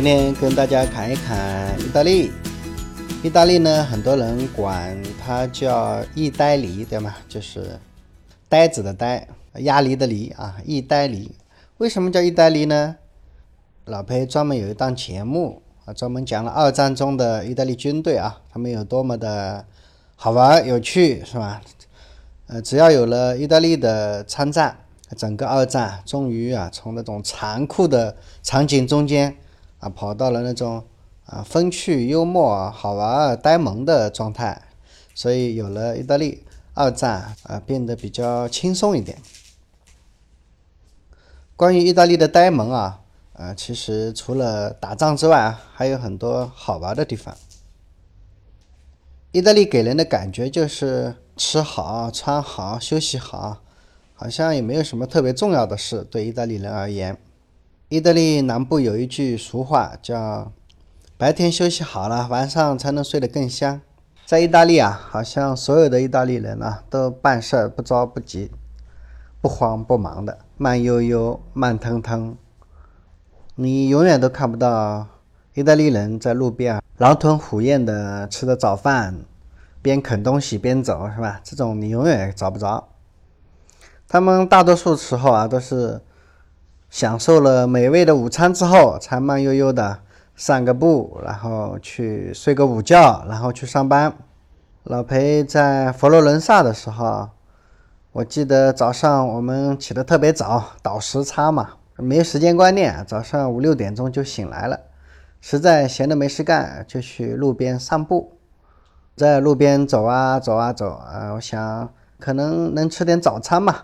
今天跟大家侃一侃意大利。意大利呢，很多人管它叫意呆梨，对吗？就是呆子的呆，鸭梨的梨啊，意呆梨。为什么叫意大利呢？老裴专门有一档节目啊，专门讲了二战中的意大利军队啊，他们有多么的好玩有趣，是吧？呃，只要有了意大利的参战，整个二战终于啊，从那种残酷的场景中间啊，跑到了那种啊风趣幽默、好玩呆萌的状态，所以有了意大利，二战啊变得比较轻松一点。关于意大利的呆萌啊。啊，其实除了打仗之外，还有很多好玩的地方。意大利给人的感觉就是吃好、穿好、休息好，好像也没有什么特别重要的事。对意大利人而言，意大利南部有一句俗话叫“白天休息好了，晚上才能睡得更香”。在意大利啊，好像所有的意大利人呢，都办事儿不着不急、不慌不忙的，慢悠悠、慢腾腾。你永远都看不到意大利人在路边啊狼吞虎咽的吃着早饭，边啃东西边走，是吧？这种你永远找不着。他们大多数时候啊，都是享受了美味的午餐之后，才慢悠悠的散个步，然后去睡个午觉，然后去上班。老裴在佛罗伦萨的时候，我记得早上我们起得特别早，倒时差嘛。没时间观念，早上五六点钟就醒来了，实在闲得没事干，就去路边散步，在路边走啊走啊走啊，我想可能能吃点早餐嘛。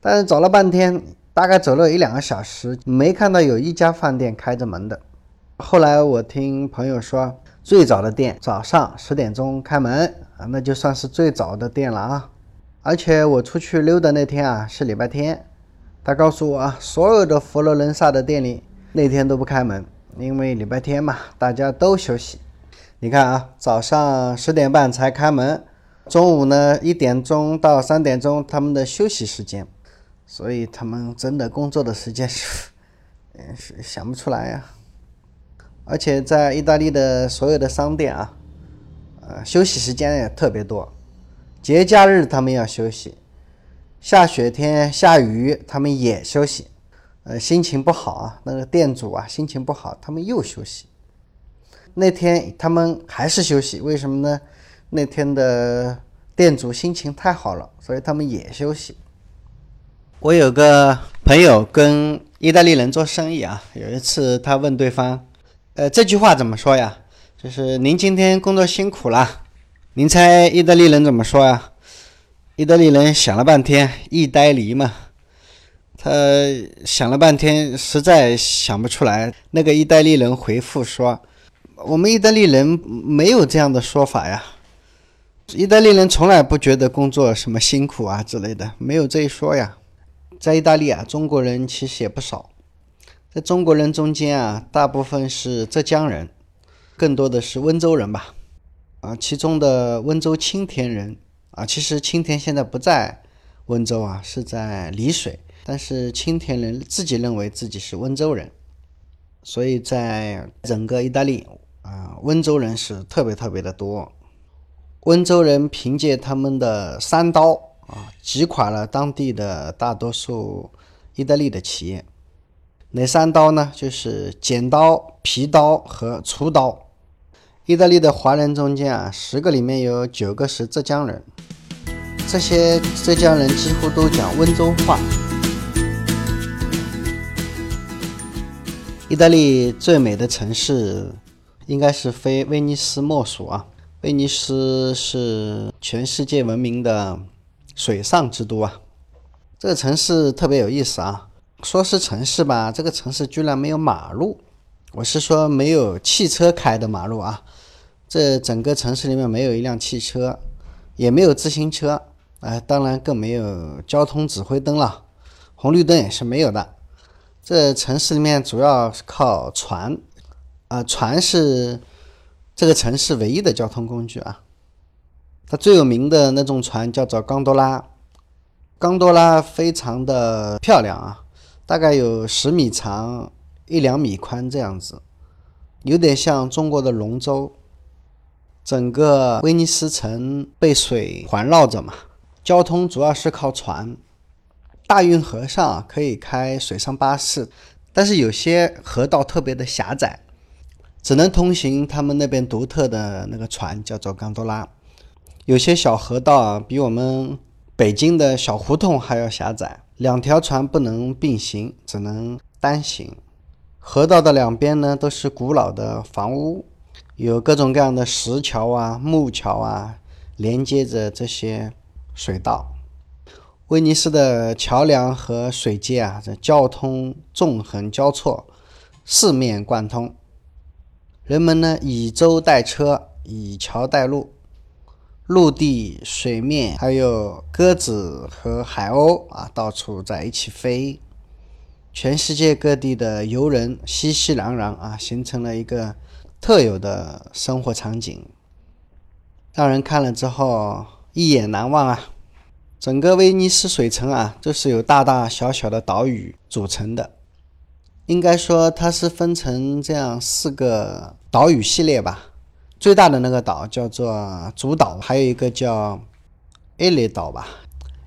但是走了半天，大概走了一两个小时，没看到有一家饭店开着门的。后来我听朋友说，最早的店早上十点钟开门啊，那就算是最早的店了啊。而且我出去溜达那天啊是礼拜天。他告诉我啊，所有的佛罗伦萨的店里那天都不开门，因为礼拜天嘛，大家都休息。你看啊，早上十点半才开门，中午呢一点钟到三点钟他们的休息时间，所以他们真的工作的时间是，嗯，是想不出来呀。而且在意大利的所有的商店啊，呃，休息时间也特别多，节假日他们要休息。下雪天下雨，他们也休息。呃，心情不好啊，那个店主啊，心情不好，他们又休息。那天他们还是休息，为什么呢？那天的店主心情太好了，所以他们也休息。我有个朋友跟意大利人做生意啊，有一次他问对方：“呃，这句话怎么说呀？就是您今天工作辛苦了。您猜意大利人怎么说呀？”意大利人想了半天，意呆梨嘛，他想了半天，实在想不出来。那个意大利人回复说：“我们意大利人没有这样的说法呀，意大利人从来不觉得工作什么辛苦啊之类的，没有这一说呀。”在意大利啊，中国人其实也不少，在中国人中间啊，大部分是浙江人，更多的是温州人吧，啊，其中的温州青田人。啊，其实青田现在不在温州啊，是在丽水。但是青田人自己认为自己是温州人，所以在整个意大利啊，温州人是特别特别的多。温州人凭借他们的三刀啊，击垮了当地的大多数意大利的企业。哪三刀呢？就是剪刀、皮刀和厨刀。意大利的华人中间啊，十个里面有九个是浙江人，这些浙江人几乎都讲温州话。意大利最美的城市应该是非威尼斯莫属啊！威尼斯是全世界闻名的水上之都啊！这个城市特别有意思啊，说是城市吧，这个城市居然没有马路。我是说没有汽车开的马路啊，这整个城市里面没有一辆汽车，也没有自行车，哎，当然更没有交通指挥灯了，红绿灯也是没有的。这城市里面主要是靠船，啊，船是这个城市唯一的交通工具啊。它最有名的那种船叫做冈多拉，冈多拉非常的漂亮啊，大概有十米长。一两米宽这样子，有点像中国的龙舟。整个威尼斯城被水环绕着嘛，交通主要是靠船。大运河上可以开水上巴士，但是有些河道特别的狭窄，只能通行他们那边独特的那个船，叫做冈多拉。有些小河道啊，比我们北京的小胡同还要狭窄，两条船不能并行，只能单行。河道的两边呢，都是古老的房屋。有各种各样的石桥啊、木桥啊，连接着这些水道。威尼斯的桥梁和水街啊，这交通纵横交错，四面贯通。人们呢，以舟代车，以桥代路，陆地、水面，还有鸽子和海鸥啊，到处在一起飞。全世界各地的游人熙熙攘攘啊，形成了一个。特有的生活场景，让人看了之后一眼难忘啊！整个威尼斯水城啊，就是由大大小小的岛屿组成的。应该说，它是分成这样四个岛屿系列吧。最大的那个岛叫做主岛，还有一个叫艾利岛吧。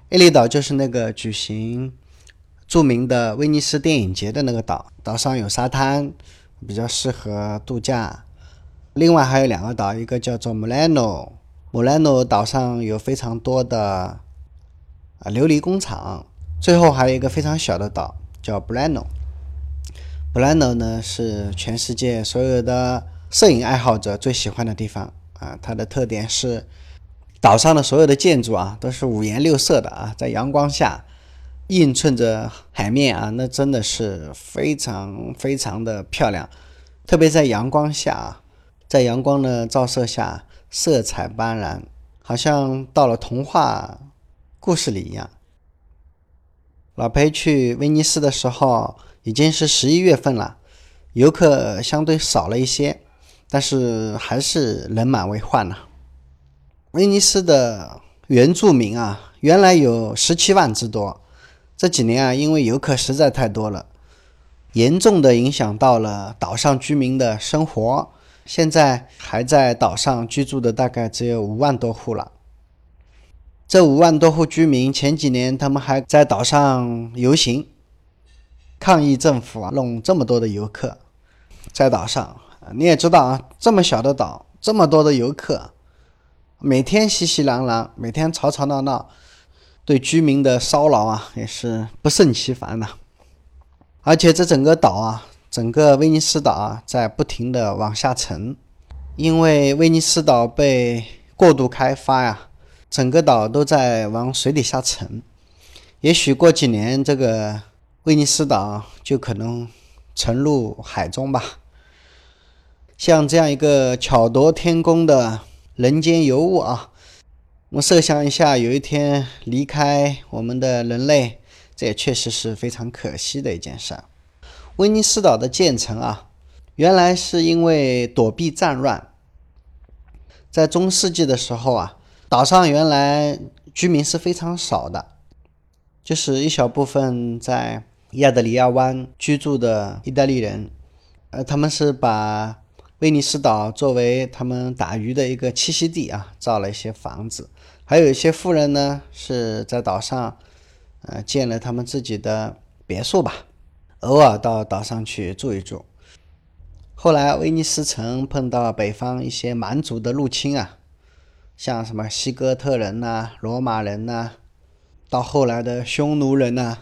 艾利岛就是那个举行著名的威尼斯电影节的那个岛，岛上有沙滩，比较适合度假。另外还有两个岛，一个叫做 Mulano，Mulano 岛上有非常多的啊琉璃工厂。最后还有一个非常小的岛叫 Brano，Brano 呢是全世界所有的摄影爱好者最喜欢的地方啊。它的特点是岛上的所有的建筑啊都是五颜六色的啊，在阳光下映衬着海面啊，那真的是非常非常的漂亮，特别在阳光下啊。在阳光的照射下，色彩斑斓，好像到了童话故事里一样。老裴去威尼斯的时候已经是十一月份了，游客相对少了一些，但是还是人满为患呐。威尼斯的原住民啊，原来有十七万之多，这几年啊，因为游客实在太多了，严重的影响到了岛上居民的生活。现在还在岛上居住的大概只有五万多户了。这五万多户居民前几年他们还在岛上游行，抗议政府啊弄这么多的游客在岛上。你也知道啊，这么小的岛，这么多的游客，每天熙熙攘攘，每天吵吵闹闹，对居民的骚扰啊也是不胜其烦呐。而且这整个岛啊。整个威尼斯岛啊，在不停的往下沉，因为威尼斯岛被过度开发呀，整个岛都在往水底下沉。也许过几年，这个威尼斯岛就可能沉入海中吧。像这样一个巧夺天工的人间尤物啊，我们设想一下，有一天离开我们的人类，这也确实是非常可惜的一件事。威尼斯岛的建成啊，原来是因为躲避战乱。在中世纪的时候啊，岛上原来居民是非常少的，就是一小部分在亚得里亚湾居住的意大利人，呃，他们是把威尼斯岛作为他们打鱼的一个栖息地啊，造了一些房子。还有一些富人呢，是在岛上，呃，建了他们自己的别墅吧。偶尔到岛上去住一住。后来威尼斯城碰到北方一些蛮族的入侵啊，像什么西哥特人呐、罗马人呐，到后来的匈奴人呐、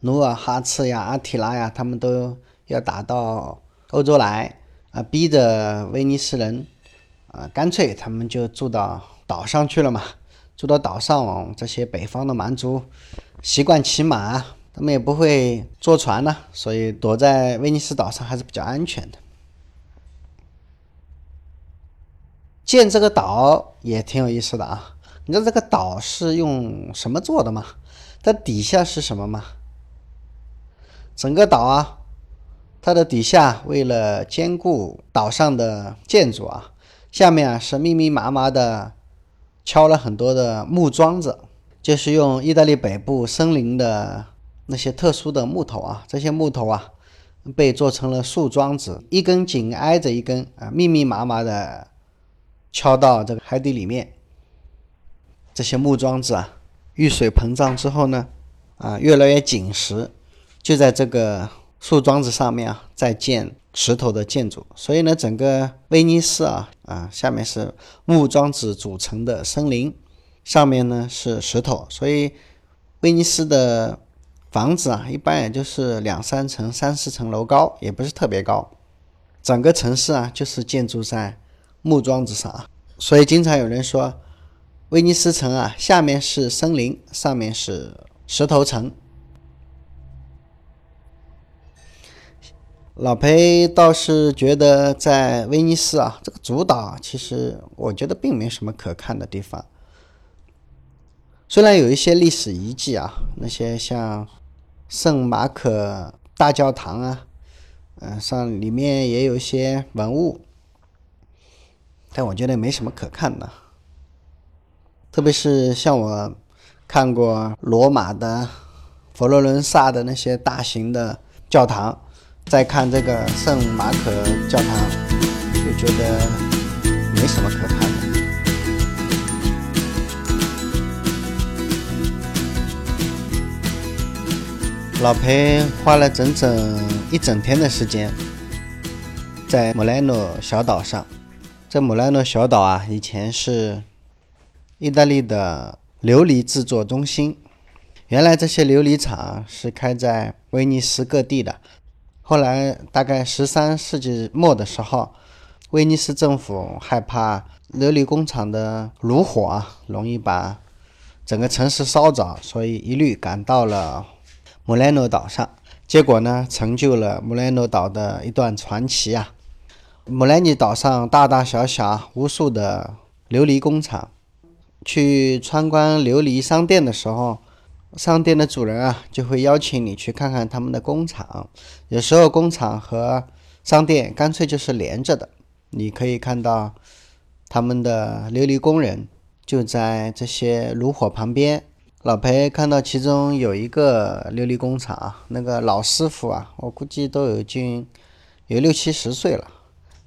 努尔哈赤呀、阿提拉呀，他们都要打到欧洲来啊，逼着威尼斯人啊，干脆他们就住到岛上去了嘛。住到岛上，这些北方的蛮族习惯骑马。他们也不会坐船呢，所以躲在威尼斯岛上还是比较安全的。建这个岛也挺有意思的啊！你知道这个岛是用什么做的吗？它底下是什么吗？整个岛啊，它的底下为了兼顾岛上的建筑啊，下面啊是密密麻麻的敲了很多的木桩子，就是用意大利北部森林的。那些特殊的木头啊，这些木头啊，被做成了树桩子，一根紧挨着一根啊，密密麻麻的敲到这个海底里面。这些木桩子啊，遇水膨胀之后呢，啊，越来越紧实，就在这个树桩子上面啊，在建石头的建筑。所以呢，整个威尼斯啊，啊，下面是木桩子组成的森林，上面呢是石头，所以威尼斯的。房子啊，一般也就是两三层、三四层楼高，也不是特别高。整个城市啊，就是建筑在木桩子上，所以经常有人说，威尼斯城啊，下面是森林，上面是石头城。老裴倒是觉得，在威尼斯啊，这个主岛，其实我觉得并没什么可看的地方。虽然有一些历史遗迹啊，那些像。圣马可大教堂啊，嗯，上里面也有一些文物，但我觉得没什么可看的。特别是像我看过罗马的、佛罗伦萨的那些大型的教堂，再看这个圣马可教堂，就觉得没什么可看的。老裴花了整整一整天的时间，在穆莱诺小岛上。这穆莱诺小岛啊，以前是意大利的琉璃制作中心。原来这些琉璃厂是开在威尼斯各地的。后来大概十三世纪末的时候，威尼斯政府害怕琉璃工厂的炉火啊，容易把整个城市烧着，所以一律赶到了。穆莱诺岛上，结果呢，成就了穆莱诺岛的一段传奇啊！穆莱尼岛上大大小小无数的琉璃工厂，去参观琉璃商店的时候，商店的主人啊就会邀请你去看看他们的工厂。有时候工厂和商店干脆就是连着的，你可以看到他们的琉璃工人就在这些炉火旁边。老裴看到其中有一个琉璃工厂，那个老师傅啊，我估计都有近有六七十岁了，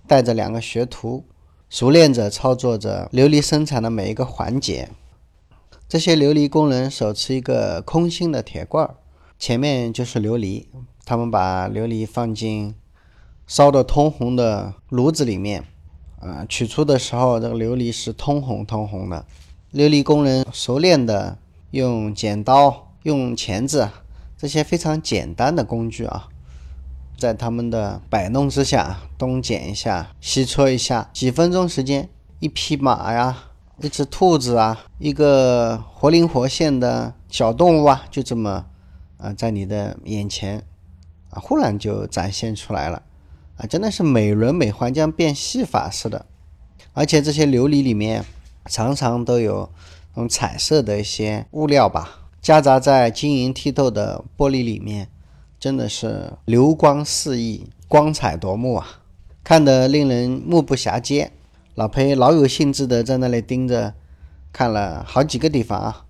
带着两个学徒，熟练着操作着琉璃生产的每一个环节。这些琉璃工人手持一个空心的铁罐，前面就是琉璃，他们把琉璃放进烧得通红的炉子里面，啊，取出的时候，这个琉璃是通红通红的。琉璃工人熟练的。用剪刀、用钳子这些非常简单的工具啊，在他们的摆弄之下，东剪一下，西搓一下，几分钟时间，一匹马呀，一只兔子啊，一个活灵活现的小动物啊，就这么啊，在你的眼前啊，忽然就展现出来了啊，真的是美轮美奂，像变戏法似的。而且这些琉璃里面常常都有。用彩色的一些物料吧，夹杂在晶莹剔透的玻璃里面，真的是流光四溢，光彩夺目啊，看得令人目不暇接。老裴老有兴致的在那里盯着，看了好几个地方啊。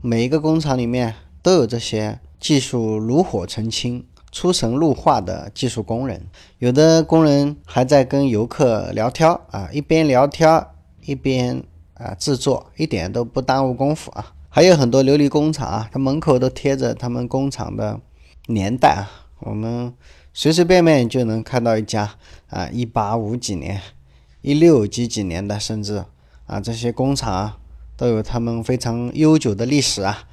每一个工厂里面都有这些技术炉火纯青、出神入化的技术工人，有的工人还在跟游客聊天啊，一边聊天一边。啊，制作一点都不耽误功夫啊！还有很多琉璃工厂啊，它门口都贴着他们工厂的年代啊，我们随随便便就能看到一家啊，一八五几年、一六几几年的，甚至啊，这些工厂啊，都有他们非常悠久的历史啊。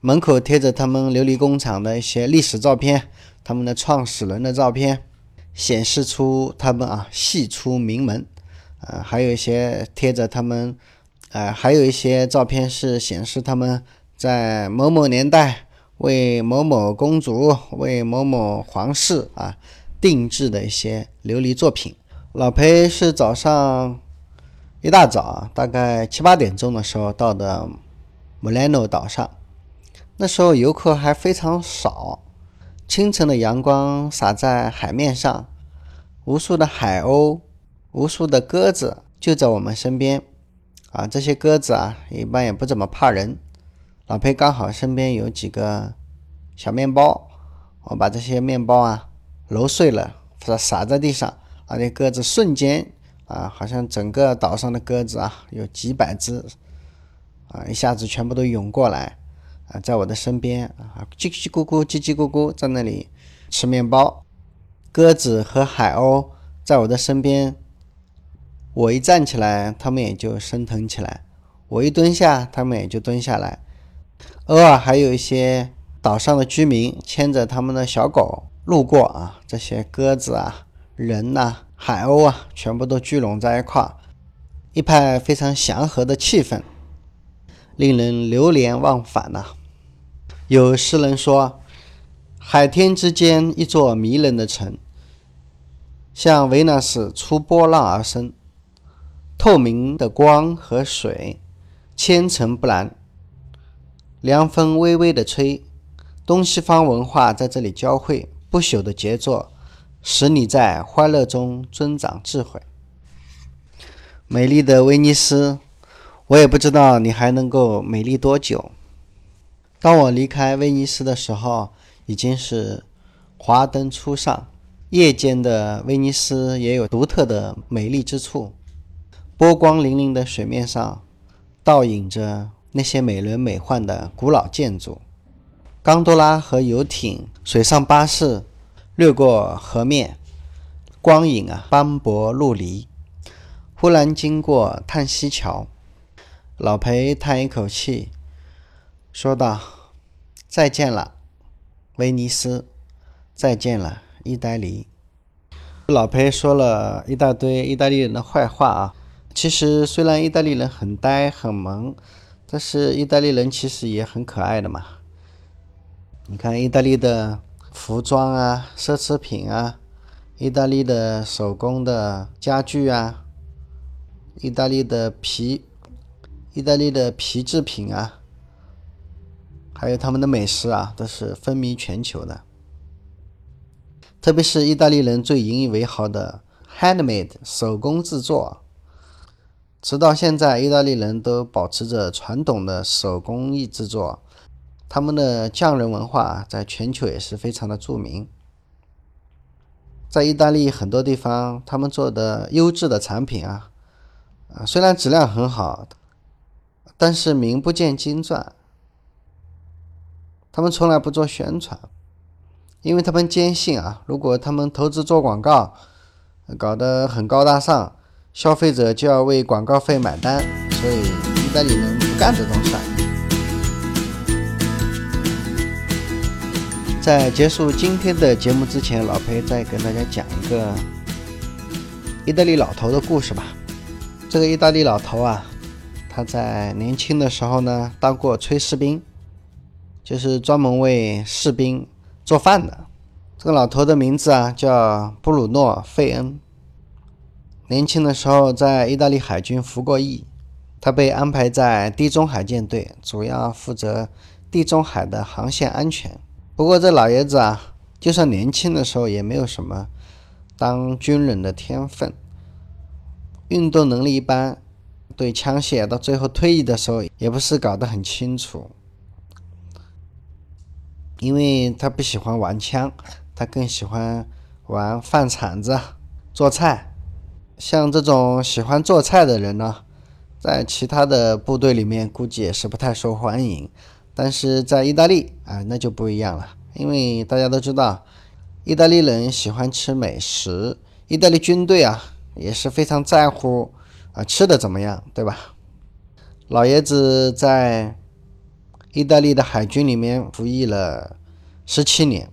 门口贴着他们琉璃工厂的一些历史照片，他们的创始人的照片，显示出他们啊，系出名门。啊，还有一些贴着他们。呃，还有一些照片是显示他们在某某年代为某某公主、为某某皇室啊定制的一些琉璃作品。老裴是早上一大早，大概七八点钟的时候到的穆莱诺岛上，那时候游客还非常少，清晨的阳光洒在海面上，无数的海鸥、无数的鸽子就在我们身边。啊，这些鸽子啊，一般也不怎么怕人。老裴刚好身边有几个小面包，我把这些面包啊揉碎了，它撒在地上，那些鸽子瞬间啊，好像整个岛上的鸽子啊，有几百只啊，一下子全部都涌过来啊，在我的身边啊，叽叽咕咕，叽叽咕咕，在那里吃面包。鸽子和海鸥在我的身边，我一站起来，它们也就升腾起来；我一蹲下，它们也就蹲下来。偶尔还有一些岛上的居民牵着他们的小狗路过啊，这些鸽子啊、人呐、海鸥啊，全部都聚拢在一块，一派非常祥和的气氛，令人流连忘返呐。有诗人说：“海天之间，一座迷人的城，像维纳斯出波浪而生，透明的光和水，千层不染。”凉风微微的吹，东西方文化在这里交汇，不朽的杰作，使你在欢乐中增长智慧。美丽的威尼斯，我也不知道你还能够美丽多久。当我离开威尼斯的时候，已经是华灯初上。夜间的威尼斯也有独特的美丽之处，波光粼粼的水面上，倒影着。那些美轮美奂的古老建筑，冈多拉和游艇、水上巴士掠过河面，光影啊斑驳陆离。忽然经过叹息桥，老裴叹一口气，说道：“再见了，威尼斯，再见了，意大利。”老裴说了一大堆意大利人的坏话啊。其实，虽然意大利人很呆很萌。但是意大利人其实也很可爱的嘛。你看意大利的服装啊、奢侈品啊，意大利的手工的家具啊，意大利的皮、意大利的皮制品啊，还有他们的美食啊，都是风靡全球的。特别是意大利人最引以为豪的 handmade 手工制作。直到现在，意大利人都保持着传统的手工艺制作，他们的匠人文化在全球也是非常的著名。在意大利很多地方，他们做的优质的产品啊，啊，虽然质量很好，但是名不见经传。他们从来不做宣传，因为他们坚信啊，如果他们投资做广告，搞得很高大上。消费者就要为广告费买单，所以意大利人不干这种事。在结束今天的节目之前，老裴再跟大家讲一个意大利老头的故事吧。这个意大利老头啊，他在年轻的时候呢，当过炊事兵，就是专门为士兵做饭的。这个老头的名字啊，叫布鲁诺·费恩。年轻的时候在意大利海军服过役，他被安排在地中海舰队，主要负责地中海的航线安全。不过这老爷子啊，就算年轻的时候也没有什么当军人的天分，运动能力一般，对枪械到最后退役的时候也不是搞得很清楚，因为他不喜欢玩枪，他更喜欢玩饭铲子做菜。像这种喜欢做菜的人呢，在其他的部队里面估计也是不太受欢迎，但是在意大利啊，那就不一样了，因为大家都知道，意大利人喜欢吃美食，意大利军队啊也是非常在乎啊吃的怎么样，对吧？老爷子在意大利的海军里面服役了十七年，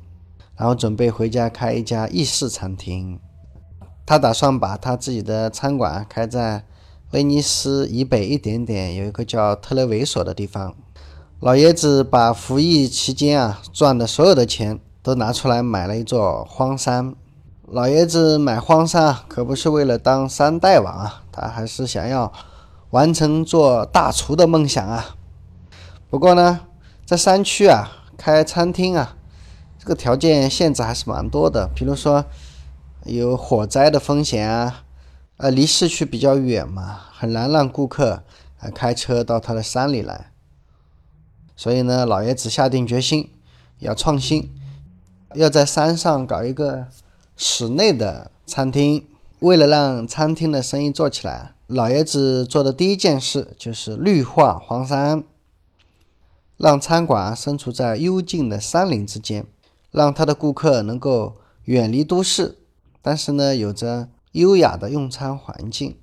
然后准备回家开一家意式餐厅。他打算把他自己的餐馆开在威尼斯以北一点点，有一个叫特雷维索的地方。老爷子把服役期间啊赚的所有的钱都拿出来买了一座荒山。老爷子买荒山啊，可不是为了当山大王啊，他还是想要完成做大厨的梦想啊。不过呢，在山区啊开餐厅啊，这个条件限制还是蛮多的，比如说。有火灾的风险啊，呃，离市区比较远嘛，很难让顾客啊开车到他的山里来。所以呢，老爷子下定决心要创新，要在山上搞一个室内的餐厅。为了让餐厅的生意做起来，老爷子做的第一件事就是绿化荒山，让餐馆身处在幽静的山林之间，让他的顾客能够远离都市，但是呢，有着优雅的用餐环境。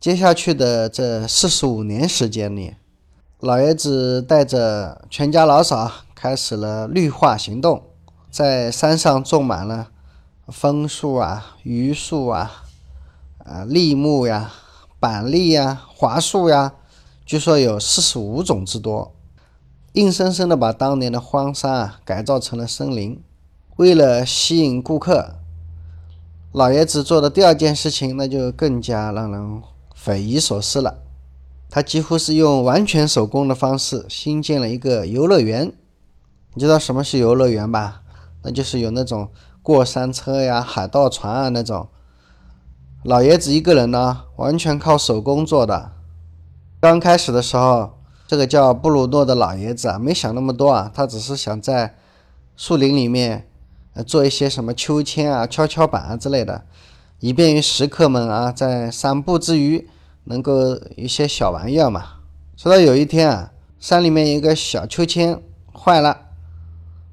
接下去的这四十五年时间里，老爷子带着全家老少开始了绿化行动，在山上种满了。枫树啊，榆树啊，啊，栗木呀，板栗呀，桦树呀，据说有四十五种之多，硬生生的把当年的荒山啊改造成了森林。为了吸引顾客，老爷子做的第二件事情，那就更加让人匪夷所思了。他几乎是用完全手工的方式新建了一个游乐园。你知道什么是游乐园吧？那就是有那种。过山车呀，海盗船啊，那种，老爷子一个人呢，完全靠手工做的。刚开始的时候，这个叫布鲁诺的老爷子啊，没想那么多啊，他只是想在树林里面，做一些什么秋千啊、跷跷板啊之类的，以便于食客们啊，在散步之余能够一些小玩意儿嘛。直到有一天啊，山里面有一个小秋千坏了。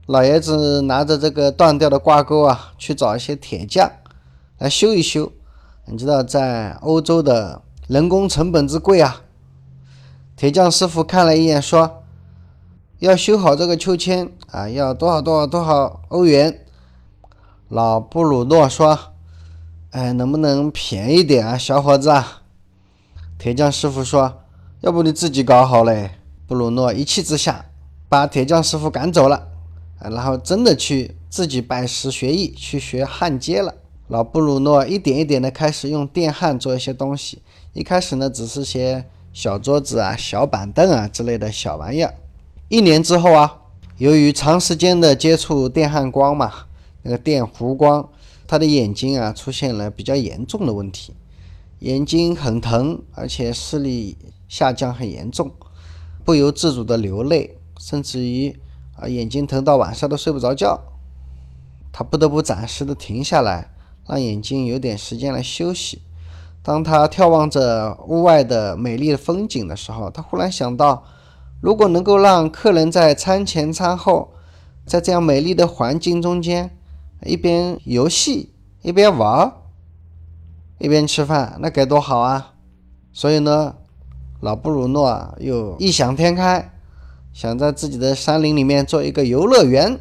老爷子拿着这个断掉的挂钩啊，去找一些铁匠来修一修。你知道，在欧洲的人工成本之贵啊。铁匠师傅看了一眼，说：“要修好这个秋千啊，要多少多少多少欧元。”老布鲁诺说：“哎，能不能便宜点啊，小伙子啊？”铁匠师傅说：“要不你自己搞好嘞。”布鲁诺一气之下把铁匠师傅赶走了。然后真的去自己拜师学艺，去学焊接了。老布鲁诺一点一点的开始用电焊做一些东西。一开始呢，只是些小桌子啊、小板凳啊之类的小玩意儿。一年之后啊，由于长时间的接触电焊光嘛，那个电弧光，他的眼睛啊出现了比较严重的问题，眼睛很疼，而且视力下降很严重，不由自主的流泪，甚至于。啊，眼睛疼到晚上都睡不着觉，他不得不暂时的停下来，让眼睛有点时间来休息。当他眺望着屋外的美丽的风景的时候，他忽然想到，如果能够让客人在餐前餐后，在这样美丽的环境中间，一边游戏一边玩，一边吃饭，那该多好啊！所以呢，老布鲁诺啊又异想天开。想在自己的山林里面做一个游乐园，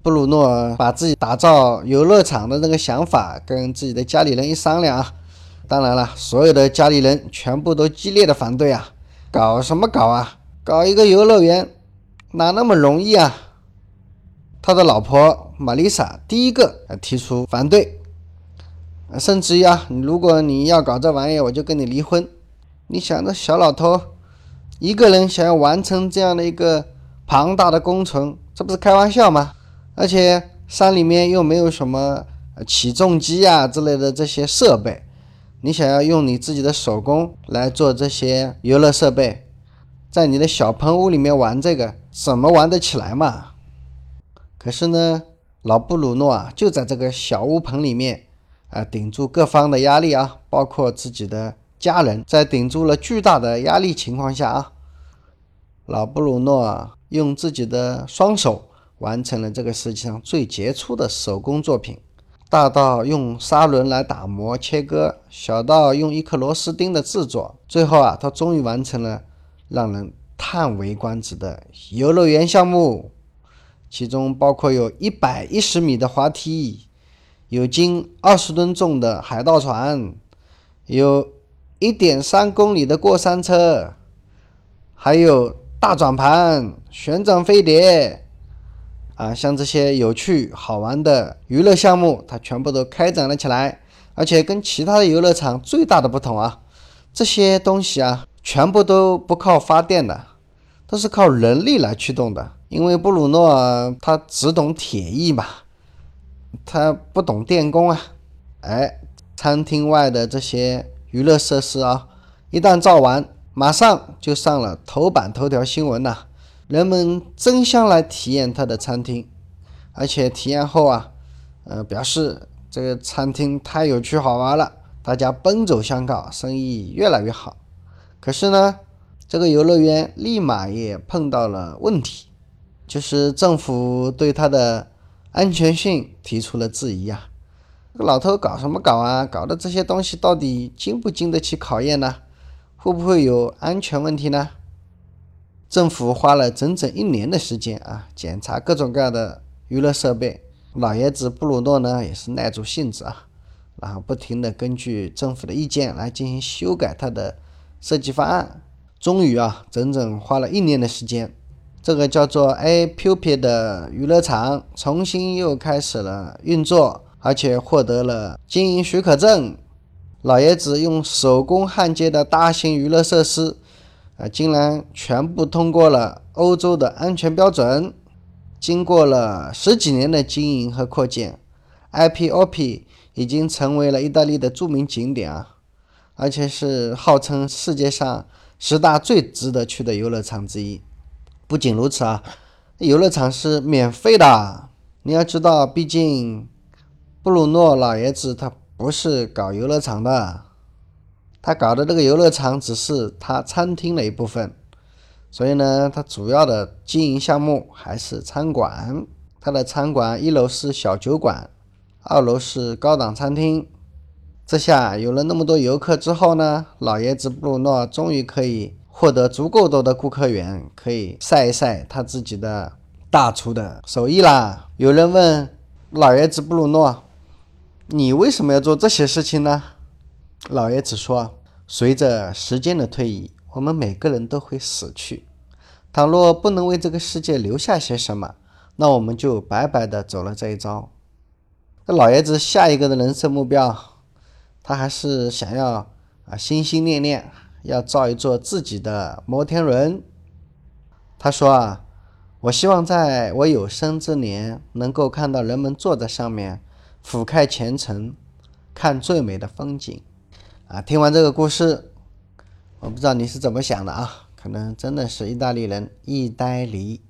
布鲁诺把自己打造游乐场的那个想法跟自己的家里人一商量啊，当然了，所有的家里人全部都激烈的反对啊，搞什么搞啊，搞一个游乐园哪那么容易啊？他的老婆玛丽莎第一个提出反对，甚至于啊，如果你要搞这玩意，我就跟你离婚。你想这小老头。一个人想要完成这样的一个庞大的工程，这不是开玩笑吗？而且山里面又没有什么起重机啊之类的这些设备，你想要用你自己的手工来做这些游乐设备，在你的小棚屋里面玩这个，怎么玩得起来嘛？可是呢，老布鲁诺啊，就在这个小屋棚里面啊，顶住各方的压力啊，包括自己的。家人在顶住了巨大的压力情况下啊，老布鲁诺啊用自己的双手完成了这个世界上最杰出的手工作品，大到用砂轮来打磨切割，小到用一颗螺丝钉的制作，最后啊，他终于完成了让人叹为观止的游乐园项目，其中包括有一百一十米的滑梯，有近二十吨重的海盗船，有。一点三公里的过山车，还有大转盘、旋转飞碟，啊，像这些有趣好玩的娱乐项目，它全部都开展了起来。而且跟其他的游乐场最大的不同啊，这些东西啊，全部都不靠发电的，都是靠人力来驱动的。因为布鲁诺啊他只懂铁艺嘛，他不懂电工啊。哎，餐厅外的这些。娱乐设施啊，一旦造完，马上就上了头版头条新闻呐！人们争相来体验他的餐厅，而且体验后啊，呃，表示这个餐厅太有趣好玩了，大家奔走相告，生意越来越好。可是呢，这个游乐园立马也碰到了问题，就是政府对它的安全性提出了质疑啊。这个老头搞什么搞啊？搞的这些东西到底经不经得起考验呢？会不会有安全问题呢？政府花了整整一年的时间啊，检查各种各样的娱乐设备。老爷子布鲁诺呢，也是耐住性子啊，然后不停的根据政府的意见来进行修改他的设计方案。终于啊，整整花了一年的时间，这个叫做 A Pupi 的娱乐场重新又开始了运作，而且获得了经营许可证。老爷子用手工焊接的大型娱乐设施。啊，竟然全部通过了欧洲的安全标准。经过了十几年的经营和扩建，IPOP 已经成为了意大利的著名景点啊，而且是号称世界上十大最值得去的游乐场之一。不仅如此啊，游乐场是免费的。你要知道，毕竟布鲁诺老爷子他不是搞游乐场的。他搞的这个游乐场只是他餐厅的一部分，所以呢，他主要的经营项目还是餐馆。他的餐馆一楼是小酒馆，二楼是高档餐厅。这下有了那么多游客之后呢，老爷子布鲁诺终于可以获得足够多的顾客源，可以晒一晒他自己的大厨的手艺啦。有人问老爷子布鲁诺：“你为什么要做这些事情呢？”老爷子说：“随着时间的推移，我们每个人都会死去。倘若不能为这个世界留下些什么，那我们就白白的走了这一遭。”这老爷子下一个的人生目标，他还是想要啊，心心念念要造一座自己的摩天轮。他说：“啊，我希望在我有生之年，能够看到人们坐在上面，俯瞰前程，看最美的风景。”啊，听完这个故事，我不知道你是怎么想的啊？可能真的是意大利人一呆离，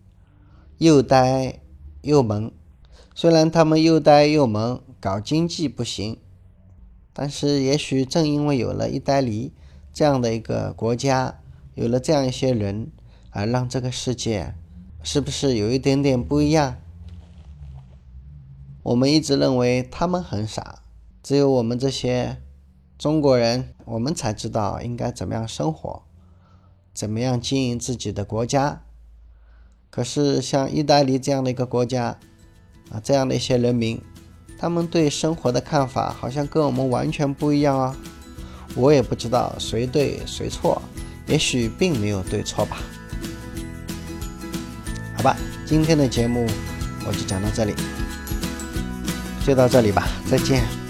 又呆又萌。虽然他们又呆又萌，搞经济不行，但是也许正因为有了意大利这样的一个国家，有了这样一些人，而让这个世界是不是有一点点不一样？我们一直认为他们很傻，只有我们这些。中国人，我们才知道应该怎么样生活，怎么样经营自己的国家。可是像意大利这样的一个国家，啊，这样的一些人民，他们对生活的看法好像跟我们完全不一样啊。我也不知道谁对谁错，也许并没有对错吧。好吧，今天的节目我就讲到这里，就到这里吧，再见。